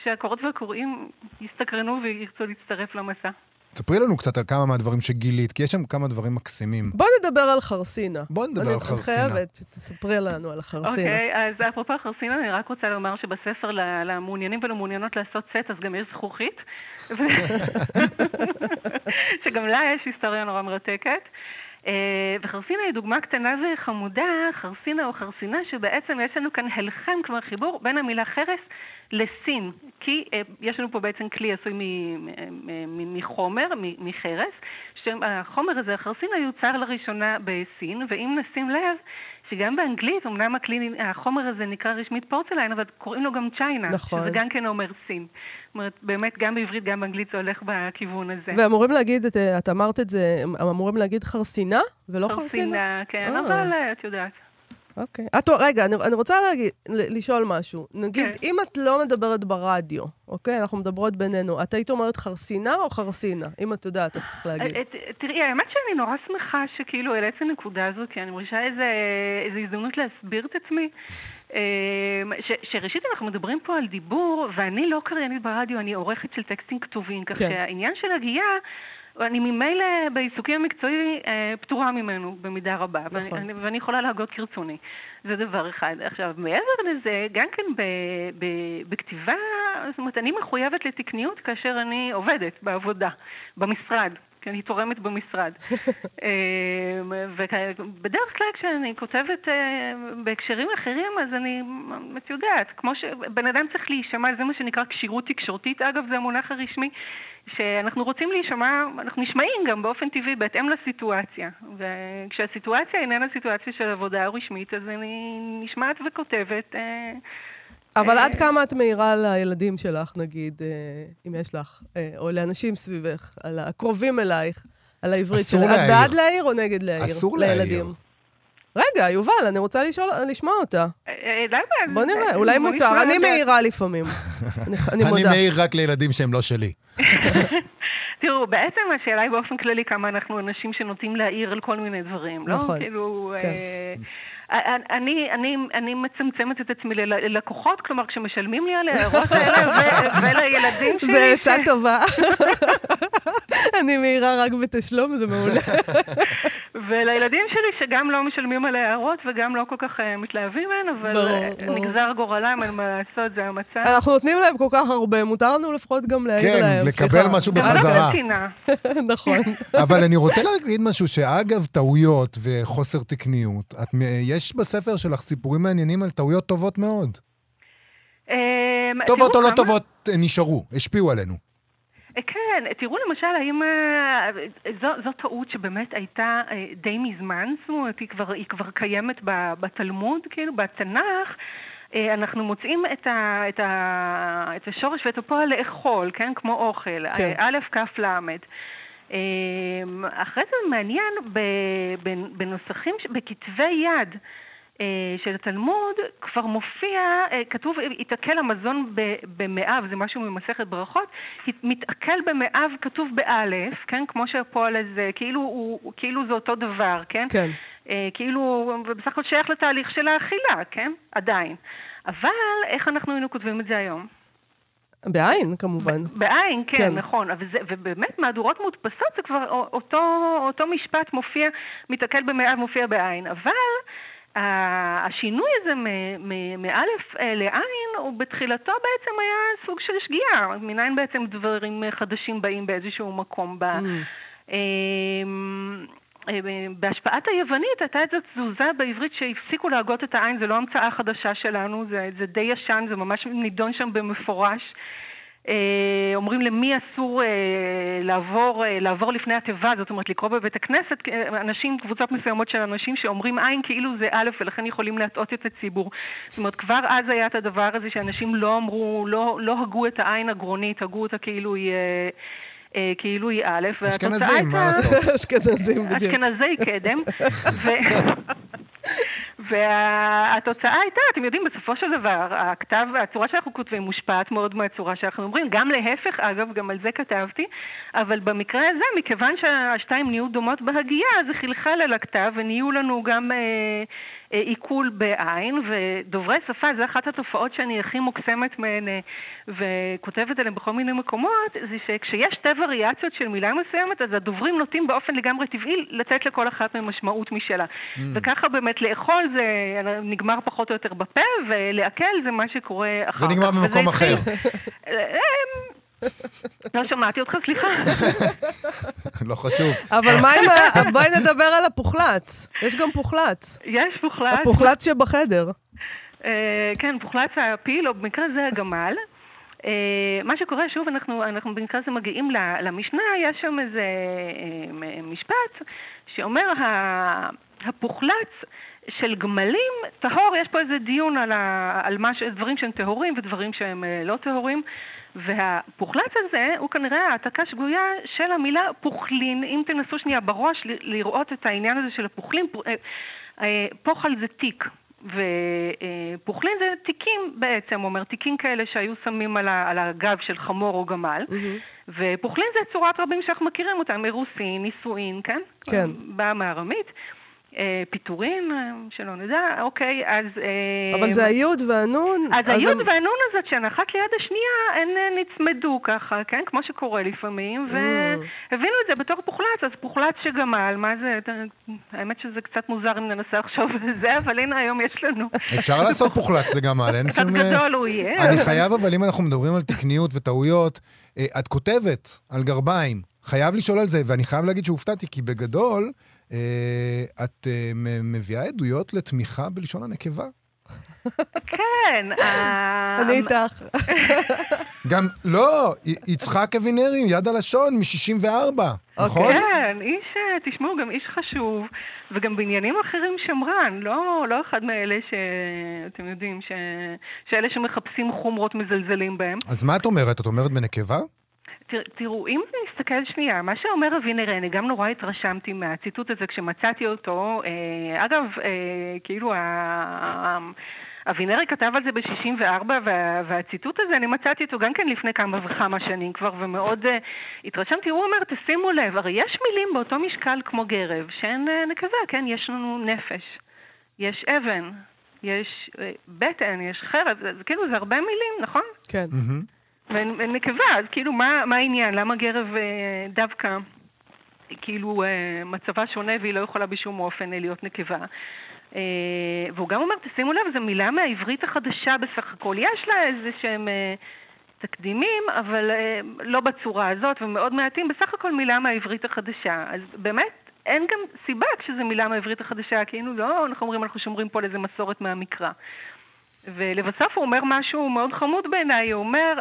שהקוראות והקוראים יסתקרנו וירצו להצטרף למסע. ספרי לנו קצת על כמה מהדברים שגילית, כי יש שם כמה דברים מקסימים. בוא נדבר על חרסינה. בואי נדבר על חרסינה. אני חייבת שתספרי לנו על החרסינה. אוקיי, אז אפרופו החרסינה, אני רק רוצה לומר שבספר למעוניינים ולמעוניינות לעשות סט, אז גם יש זכוכית. *laughs* *laughs* שגם לה יש היסטוריה נורא מרתקת. אה, וחרסינה היא דוגמה קטנה וחמודה, חרסינה או חרסינה, שבעצם יש לנו כאן הלחם, כלומר חיבור בין המילה חרס לסין. כי אה, יש לנו פה בעצם כלי עשוי מחומר, מחרס, שהחומר הזה, החרסינה, יוצר לראשונה בסין, ואם נשים לב, שגם באנגלית, אמנם הכלי, החומר הזה נקרא רשמית פורצליין, אבל קוראים לו גם צ'יינה, נכון. שזה גם כן אומר סין. זאת אומרת, באמת, גם בעברית, גם באנגלית זה הולך בכיוון הזה. ואמורים להגיד, את- את אמרת את זה, הם אמורים להגיד חרסינה ולא חרסינה? חרסינה, כן, אה. אבל את יודעת. אוקיי. את, רגע, אני, אני רוצה להגיד, ל- לשאול משהו. נגיד, כן. אם את לא מדברת ברדיו, אוקיי? אנחנו מדברות בינינו, את היית אומרת חרסינה או חרסינה? אם את יודעת איך צריך להגיד. אה, אה, תראי, האמת שאני נורא שמחה שכאילו העלית את הנקודה הזו, כי אני מרגישה איזה, איזה הזדמנות להסביר את עצמי. אה, ש, שראשית אנחנו מדברים פה על דיבור, ואני לא קריינית ברדיו, אני עורכת של טקסטים כתובים, כך כן. שהעניין של הגייה... אני ממילא בעיסוקי המקצועי אה, פטורה ממנו במידה רבה, נכון. ואני, ואני יכולה להגות כרצוני. זה דבר אחד. עכשיו, מעבר לזה, גם כן ב, ב, בכתיבה, זאת אומרת, אני מחויבת לתקניות כאשר אני עובדת בעבודה, במשרד. כי אני תורמת במשרד. *laughs* אמ, ובדרך כלל כשאני כותבת אה, בהקשרים אחרים, אז אני, את יודעת, כמו שבן אדם צריך להישמע, זה מה שנקרא כשירות תקשורתית, אגב, זה המונח הרשמי, שאנחנו רוצים להישמע, אנחנו נשמעים גם באופן טבעי בהתאם לסיטואציה. וכשהסיטואציה איננה סיטואציה של עבודה רשמית, אז אני נשמעת וכותבת. אה, אבל אה, עד כמה את מעירה לילדים שלך, נגיד, אה, אם יש לך, אה, או לאנשים סביבך, על הקרובים אלייך, על העברית שלך? את. בעד להעיר או נגד להעיר? אסור להעיר. לילדים? רגע, יובל, אני רוצה לשאול, לשמוע אותה. למה? בוא נראה, אולי מותר. אני. מעירה לפעמים. אני- אני *laughs* אני מודה. מעיר רק לילדים שהם לא שלי. *laughs* תראו, בעצם השאלה היא באופן כללי כמה אנחנו אנשים שנוטים להעיר על כל מיני דברים, לא? נכון. כאילו... כן. אה, אני, אני, אני מצמצמת את עצמי לל- ללקוחות, כלומר כשמשלמים לי על ההערות האלה ולילדים שלי... זה עצה ש- טובה. *laughs* אני מעירה רק בתשלום, זה מעולה. ולילדים שלי שגם לא משלמים על ההערות וגם לא כל כך אה, מתלהבים מהן, אבל ברור, אה. נגזר גורלם, אין מה לעשות, זה המצב. אנחנו נותנים להם כל כך הרבה, מותר לנו לפחות גם להעיר כן, להם. לקבל סליחה. משהו גם לא בחזרה. *laughs* נכון. אבל אני רוצה להגיד משהו, שאגב, טעויות וחוסר תקניות, את, יש בספר שלך סיפורים מעניינים על טעויות טובות מאוד. אה, טובות או לא טובות אה, נשארו, השפיעו עלינו. אה, כן, תראו למשל, האם... אה, זו, זו טעות שבאמת הייתה אה, די מזמן, זאת אומרת, היא כבר, היא כבר קיימת בתלמוד, כאילו, בתנ"ך. אנחנו מוצאים את, ה, את, ה, את השורש ואת הפועל לאכול, כן? כמו אוכל. כן. א', כ', ל'. אחרי זה מעניין, בנוסחים, בכתבי יד, של התלמוד כבר מופיע, אה, כתוב, יתעכל המזון במאב, זה משהו ממסכת ברכות, מתעכל במאב כתוב באלף, כן? כמו שהפועל הזה, כאילו, הוא, כאילו זה אותו דבר, כן? כן. אה, כאילו, ובסך הכל שייך לתהליך של האכילה, כן? עדיין. אבל איך אנחנו היינו כותבים את זה היום? בעין, כמובן. בעין, כן, כן. נכון. אבל זה, ובאמת, מהדורות מודפסות זה כבר אותו, אותו משפט מופיע, מתעכל במאב, מופיע בעין. אבל השינוי הזה מאלף אה, לעין, הוא בתחילתו בעצם היה סוג של שגיאה. מניין בעצם דברים חדשים באים באיזשהו מקום ב... Mm. אמ, אה, בהשפעת היוונית הייתה איזו תזוזה בעברית שהפסיקו להגות את העין, זה לא המצאה חדשה שלנו, זה, זה די ישן, זה ממש נידון שם במפורש. אה, אומרים למי אסור אה, לעבור, אה, לעבור לפני התיבה, זאת אומרת לקרוא בבית הכנסת, אנשים, קבוצות מסוימות של אנשים שאומרים עין כאילו זה א' ולכן יכולים להטעות את הציבור. זאת אומרת, כבר אז היה את הדבר הזה שאנשים לא אמרו, לא, לא הגו את העין הגרונית, הגו אותה כאילו היא... אה, כאילו היא א', והתוצאה אשכנזים, מה הייתה- לעשות? *laughs* אשכנזים, בדיוק. אשכנזי קדם. *laughs* ו- והתוצאה הייתה, אתם יודעים, בסופו של דבר, הכתב, הצורה שאנחנו כותבים מושפעת מאוד מהצורה שאנחנו אומרים. גם להפך, אגב, גם על זה כתבתי, אבל במקרה הזה, מכיוון שהשתיים נהיו דומות בהגייה, זה חלחל אל הכתב, ונהיו לנו גם אה, עיכול בעין, ודוברי שפה, זו אחת התופעות שאני הכי מוקסמת מהן אה, וכותבת עליהן בכל מיני מקומות, זה שכשיש שתי וריאציות של מילה מסוימת, אז הדוברים נוטים באופן לגמרי טבעי לתת לכל אחת מהן משמעות משלה. Mm. וככה באמת לאכול זה נגמר פחות או יותר בפה, ולעכל זה מה שקורה אחר זה כך. נגמר וזה במקום אחר. לא שמעתי אותך, סליחה. לא חשוב. אבל מה עם ה... בואי נדבר על הפוחלץ. יש גם פוחלץ. יש פוחלץ. הפוחלץ שבחדר. אה, כן, פוחלץ הפיל, או במקרה זה הגמל. אה, מה שקורה, שוב, אנחנו, אנחנו במקרה הזה מגיעים ל- למשנה, יש שם איזה אה, משפט שאומר, ה- הפוחלץ של גמלים טהור, יש פה איזה דיון על, ה, על מה, ש- דברים שהם טהורים ודברים שהם לא טהורים. והפוחלץ הזה הוא כנראה העתקה שגויה של המילה פוחלין. אם תנסו שנייה בראש לראות את העניין הזה של הפוחלין, אה, אה, פוחל זה תיק. ופוחלין זה תיקים בעצם, אומר, תיקים כאלה שהיו שמים על, ה, על הגב של חמור או גמל. ופוחלין זה צורת רבים שאנחנו מכירים אותם, אירוסין, נישואין, כן? כן. באה מארמית. אה, פיטורין, אה, שלא נדע, אוקיי, אז... אה, אבל זה היוד והנון. אז היוד הם- והנון הזאת, שהן אחת ליד השנייה, הן נצמדו ככה, כן? כמו שקורה לפעמים, Mm. והבינו את זה בתור פוחלץ, אז פוחלץ שגמל, מה זה, האמת שזה קצת מוזר אם ננסה לחשוב על זה, אבל הנה היום יש לנו. אפשר לעשות פוחלץ לגמל, אין קצת שום... אה, גדול הוא יהיה. אני חייב, אבל אם אנחנו מדברים על תקניות וטעויות, את כותבת על גרביים. חייב לשאול על זה, ואני חייב להגיד שהופתעתי, כי בגדול, את אה, מביאה עדויות לתמיכה בלשון הנקבה. כן. ה- אני איתך. גם, לא, יצחק אבינרי, יד הלשון, מ-64, נכון? כן, איש, אה, תשמעו, גם איש חשוב, וגם בעניינים אחרים שמרן, לא, לא אחד מאלה שאתם יודעים, ש... שאלה שמחפשים חומרות מזלזלים בהם. אז מה את אומרת? את אומרת בנקבה? תר, תראו, אם נסתכל שנייה, מה שאומר אבינר, אני גם נורא התרשמתי מהציטוט הזה כשמצאתי אותו. אה, אגב, אה, כאילו, ה... אבינרי כתב על זה ב-64, וה, והציטוט הזה, אני מצאתי אותו גם כן לפני כמה וכמה שנים כבר, ומאוד uh, התרשמתי. הוא אומר, תשימו לב, הרי יש מילים באותו משקל כמו גרב, שהן uh, נקבה, כן? יש לנו נפש, יש אבן, יש uh, בטן, יש חרב, זה, זה כאילו, זה הרבה מילים, נכון? כן. והן נקבה, אז כאילו, מה, מה העניין? למה גרב uh, דווקא... כאילו אה, מצבה שונה והיא לא יכולה בשום אופן אה, להיות נקבה. אה, והוא גם אומר, תשימו לב, זו מילה מהעברית החדשה בסך הכל. יש לה איזה שהם תקדימים, אבל לא בצורה הזאת, ומאוד מעטים, בסך הכל מילה מהעברית החדשה. אז באמת, אין גם סיבה כשזו מילה מהעברית החדשה, כאילו לא, אנחנו אומרים, אנחנו שומרים פה על איזה מסורת מהמקרא. ולבסוף הוא אומר משהו מאוד חמוד בעיניי, הוא אומר,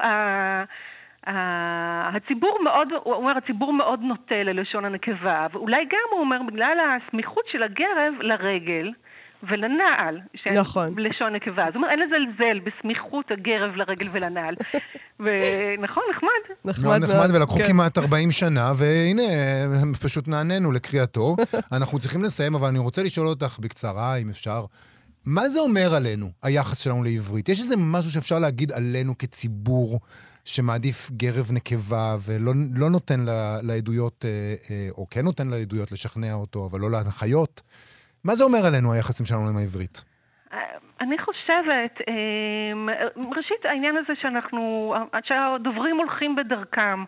הציבור מאוד, הוא אומר, הציבור מאוד נוטה ללשון הנקבה, ואולי גם, הוא אומר, בגלל הסמיכות של הגרב לרגל, ולנעל, נכון. לשון נקבה. זאת אומרת, אין לזלזל בסמיכות הגרב לרגל ולנעל. *laughs* ונכון, נחמד. נחמד. נחמד, ולקחו כן. כמעט 40 שנה, והנה, פשוט נעננו לקריאתו. *laughs* אנחנו צריכים לסיים, אבל אני רוצה לשאול אותך בקצרה, אם אפשר. מה זה אומר עלינו, היחס שלנו לעברית? יש איזה משהו שאפשר להגיד עלינו כציבור שמעדיף גרב נקבה ולא לא נותן לה, לעדויות, אה, אה, או כן נותן לעדויות לשכנע אותו, אבל לא להנחיות? מה זה אומר עלינו, היחסים שלנו עם העברית? אני חושבת, ראשית העניין הזה שאנחנו, שהדוברים הולכים בדרכם,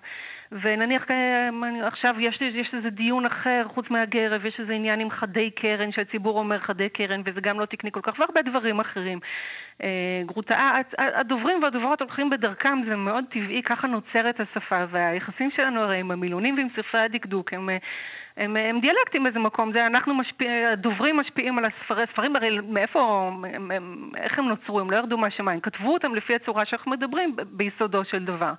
ונניח אה, עכשיו יש, יש איזה דיון אחר חוץ מהגרב, יש איזה עניין עם חדי קרן, שהציבור אומר חדי קרן, וזה גם לא תקני כל כך, והרבה דברים אחרים. אה, גרוטאה, הדוברים והדוברות הולכים בדרכם, זה מאוד טבעי, ככה נוצרת השפה, והיחסים שלנו הרי עם המילונים ועם ספרי הדקדוק הם... הם, הם דיאלקטים באיזה מקום, זה אנחנו משפיע, הדוברים משפיעים על הספרי, הספרים הרי מאיפה, הם, הם, איך הם נוצרו, הם לא ירדו מהשמיים, כתבו אותם לפי הצורה שאנחנו מדברים ביסודו של דבר.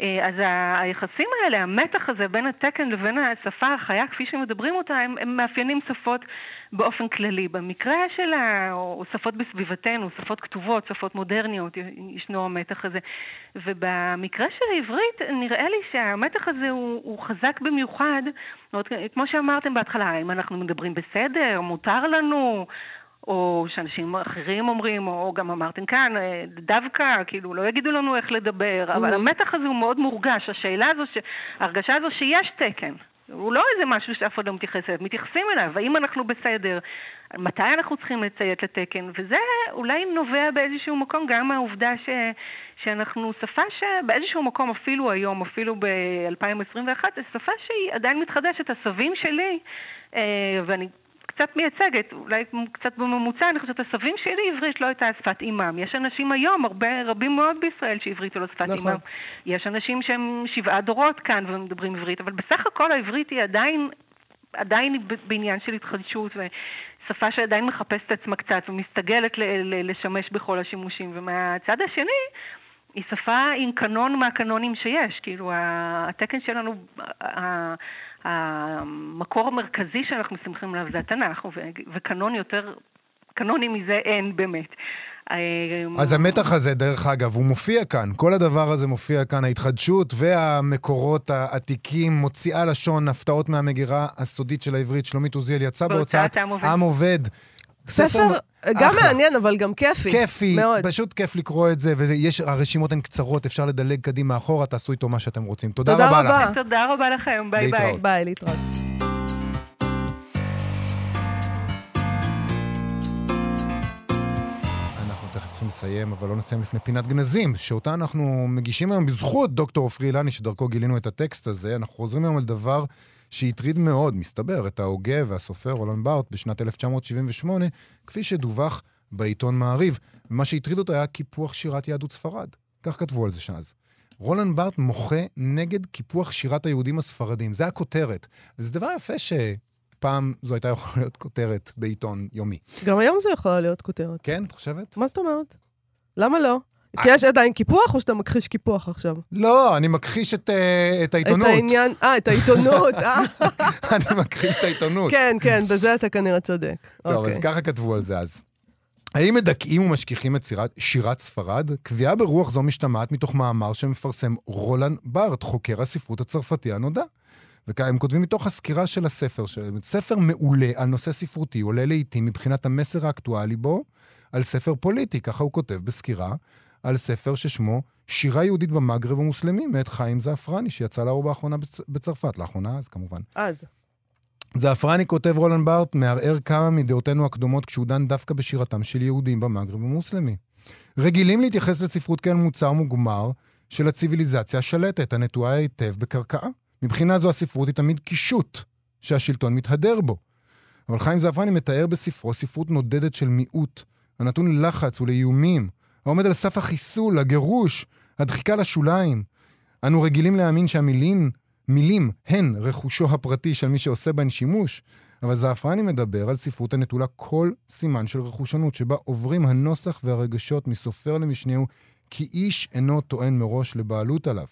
אה, אז היחסים האלה, המתח הזה בין התקן לבין השפה החיה כפי שמדברים אותה, הם, הם מאפיינים שפות באופן כללי. במקרה של שפות בסביבתנו, שפות כתובות, שפות מודרניות, ישנו המתח הזה. ובמקרה של העברית, נראה לי שהמתח הזה הוא, הוא חזק במיוחד. כמו שאמרתם בהתחלה, אם אנחנו מדברים בסדר, מותר לנו, או שאנשים אחרים אומרים, או גם אמרתם כאן, אה, דווקא, כאילו, לא יגידו לנו איך לדבר, אבל mm-hmm. המתח הזה הוא מאוד מורגש. השאלה הזו, ההרגשה הזו שיש תקן, הוא לא איזה משהו שאף אחד לא מתייחס אליו, מתייחסים אליו, האם אנחנו בסדר, מתי אנחנו צריכים לציית לתקן, וזה אולי נובע באיזשהו מקום גם מהעובדה ש, שאנחנו שפה שבאיזשהו מקום, אפילו היום, אפילו ב-2021, זו שפה שהיא עדיין מתחדשת. הסבים שלי, אה, ואני קצת מייצגת, אולי קצת בממוצע, אני חושבת, הסבים שלי עברית לא הייתה שפת אימם. יש אנשים היום, הרבה, רבים מאוד בישראל, שעברית היא לא שפת נכון. אימם. יש אנשים שהם שבעה דורות כאן ומדברים עברית, אבל בסך הכל העברית היא עדיין, עדיין בעניין של התחדשות, ושפה שעדיין מחפשת את עצמה קצת ומסתגלת ל- ל- לשמש בכל השימושים. ומהצד השני, היא שפה עם קנון מהקנונים שיש, כאילו התקן שלנו, המקור המרכזי שאנחנו מסתמכים עליו זה התנ"ך, וקנון יותר, קנונים מזה אין באמת. אה, אז המתח הזה, דרך אגב, הוא מופיע כאן. כל הדבר הזה מופיע כאן. ההתחדשות והמקורות העתיקים, מוציאה לשון, הפתעות מהמגירה הסודית של העברית. שלומית עוזיאל יצא בהוצאת עם עובד. ספר גם אחלה. מעניין, אבל גם כיפי. כיפי, מאוד. פשוט כיף לקרוא את זה, ויש, הרשימות הן קצרות, אפשר לדלג קדימה אחורה, תעשו איתו מה שאתם רוצים. תודה, תודה רבה, רבה לך. תודה רבה לכם, ביי ביי. ביי, להתראות. אנחנו תכף צריכים לסיים, אבל לא נסיים לפני פינת גנזים, שאותה אנחנו מגישים היום בזכות דוקטור עופרי אילני, שדרכו גילינו את הטקסט הזה. אנחנו חוזרים היום על דבר שהטריד מאוד, מסתבר, את ההוגה והסופר רולן בארט בשנת 1978, כפי שדווח בעיתון מעריב. ומה שהטריד אותו היה קיפוח שירת יהדות ספרד. כך כתבו על זה שאז. רולן בארט מוחה נגד קיפוח שירת היהודים הספרדים. זה הכותרת. וזה דבר יפה שפעם זו הייתה יכולה להיות כותרת בעיתון יומי. גם היום זו יכולה להיות כותרת. כן, את חושבת? מה זאת אומרת? למה לא? כי יש עדיין קיפוח, או שאתה מכחיש קיפוח עכשיו? לא, אני מכחיש את, uh, את העיתונות. את העניין, אה, את העיתונות, אה. *laughs* אני מכחיש את העיתונות. כן, כן, בזה אתה כנראה צודק. טוב, okay. אז אוקיי. ככה כתבו על זה אז. האם מדכאים ומשכיחים את שירת, שירת ספרד? קביעה ברוח זו משתמעת מתוך מאמר שמפרסם רולן בארט, חוקר הספרות הצרפתי הנודע. והם כותבים מתוך הסקירה של הספר, ספר מעולה על נושא ספרותי, עולה לעיתים מבחינת המסר האקטואלי בו, על ספר פוליטי, ככה הוא כותב בסקירה, על ספר ששמו שירה יהודית במגרב המוסלמי, מאת חיים זעפרני, שיצא לאור באחרונה בצ... בצרפת, לאחרונה אז כמובן. אז. זעפרני כותב רולנד בארט, מערער כמה מדעותינו הקדומות כשהוא דן דווקא בשירתם של יהודים במגרב המוסלמי. רגילים להתייחס לספרות כאל מוצר מוגמר של הציוויליזציה השלטת, הנטועה היטב בקרקעה. מבחינה זו הספרות היא תמיד קישוט שהשלטון מתהדר בו. אבל חיים זעפרני מתאר בספרו ספרות נודדת של מיעוט, הנתון ללחץ ולאיומים, העומד על סף החיסול, הגירוש, הדחיקה לשוליים. אנו רגילים להאמין שהמילים מילים הן רכושו הפרטי של מי שעושה בהן שימוש, אבל זעפרני מדבר על ספרות הנטולה כל סימן של רכושנות, שבה עוברים הנוסח והרגשות מסופר למשנהו, כי איש אינו טוען מראש לבעלות עליו.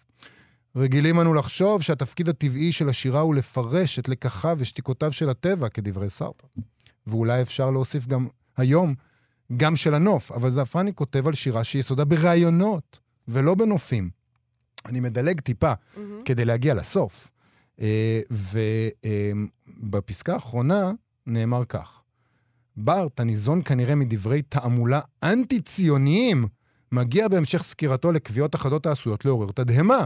רגילים אנו לחשוב שהתפקיד הטבעי של השירה הוא לפרש את לקחיו ושתיקותיו של הטבע, כדברי סרטר. ואולי אפשר להוסיף גם היום, גם של הנוף, אבל זעפרני כותב על שירה שיסודה ברעיונות ולא בנופים. אני מדלג טיפה mm-hmm. כדי להגיע לסוף. אה, ובפסקה האחרונה נאמר כך: בארט, הניזון כנראה מדברי תעמולה אנטי-ציוניים, מגיע בהמשך סקירתו לקביעות אחדות העשויות לעורר תדהמה.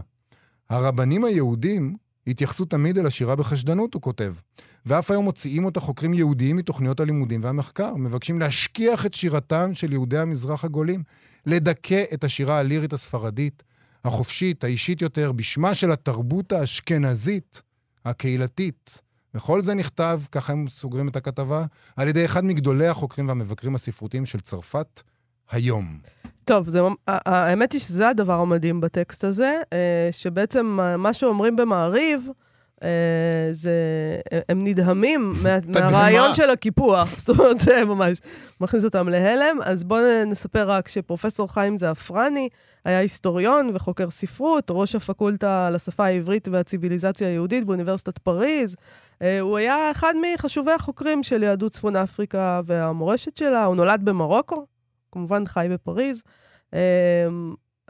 הרבנים היהודים התייחסו תמיד אל השירה בחשדנות, הוא כותב. ואף היום מוציאים אותה חוקרים יהודיים מתוכניות הלימודים והמחקר, מבקשים להשכיח את שירתם של יהודי המזרח הגולים, לדכא את השירה הלירית הספרדית, החופשית, האישית יותר, בשמה של התרבות האשכנזית, הקהילתית. וכל זה נכתב, ככה הם סוגרים את הכתבה, על ידי אחד מגדולי החוקרים והמבקרים הספרותיים של צרפת היום. טוב, זה, האמת היא שזה הדבר המדהים בטקסט הזה, אה, שבעצם מה שאומרים במעריב, אה, זה, הם נדהמים *laughs* מה, מהרעיון של הקיפוח. *laughs* זאת אומרת, זה ממש מכניס אותם להלם. אז בואו נספר רק שפרופסור חיים זעפרני היה היסטוריון וחוקר ספרות, ראש הפקולטה לשפה העברית והציוויליזציה היהודית באוניברסיטת פריז. אה, הוא היה אחד מחשובי החוקרים של יהדות צפון אפריקה והמורשת שלה. הוא נולד במרוקו, כמובן חי בפריז. אה,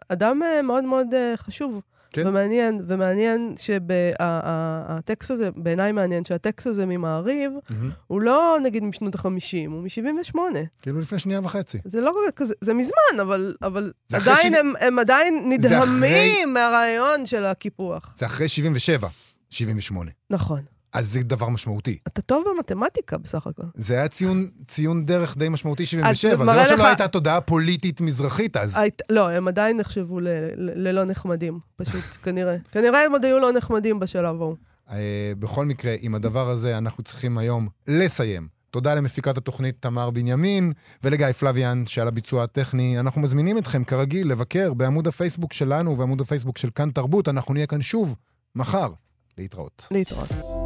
אדם מאוד מאוד חשוב. כן. ומעניין, ומעניין שהטקסט הזה, בעיניי מעניין שהטקסט הזה ממעריב, mm-hmm. הוא לא נגיד משנות ה-50, הוא מ-78. כאילו לפני שנייה וחצי. זה לא כזה, זה מזמן, אבל, אבל עדיין ש... הם, הם עדיין נדהמים אחרי... מהרעיון של הקיפוח. זה אחרי 77, 78. נכון. אז זה דבר משמעותי. אתה טוב במתמטיקה בסך הכל. זה היה ציון, ציון דרך די משמעותי 77, זה לא לך... שלא הייתה תודעה פוליטית מזרחית אז. היית, לא, הם עדיין נחשבו ל, ל, ללא נחמדים, פשוט, *laughs* כנראה. כנראה הם עוד היו לא נחמדים בשלב ההוא. אה, בכל מקרה, עם הדבר הזה אנחנו צריכים היום לסיים. תודה למפיקת התוכנית תמר בנימין ולגיא פלוויאן שעל הביצוע הטכני. אנחנו מזמינים אתכם, כרגיל, לבקר בעמוד הפייסבוק שלנו ובעמוד הפייסבוק של כאן תרבות. אנחנו נהיה כאן שוב, מחר. להתראות. להתראות.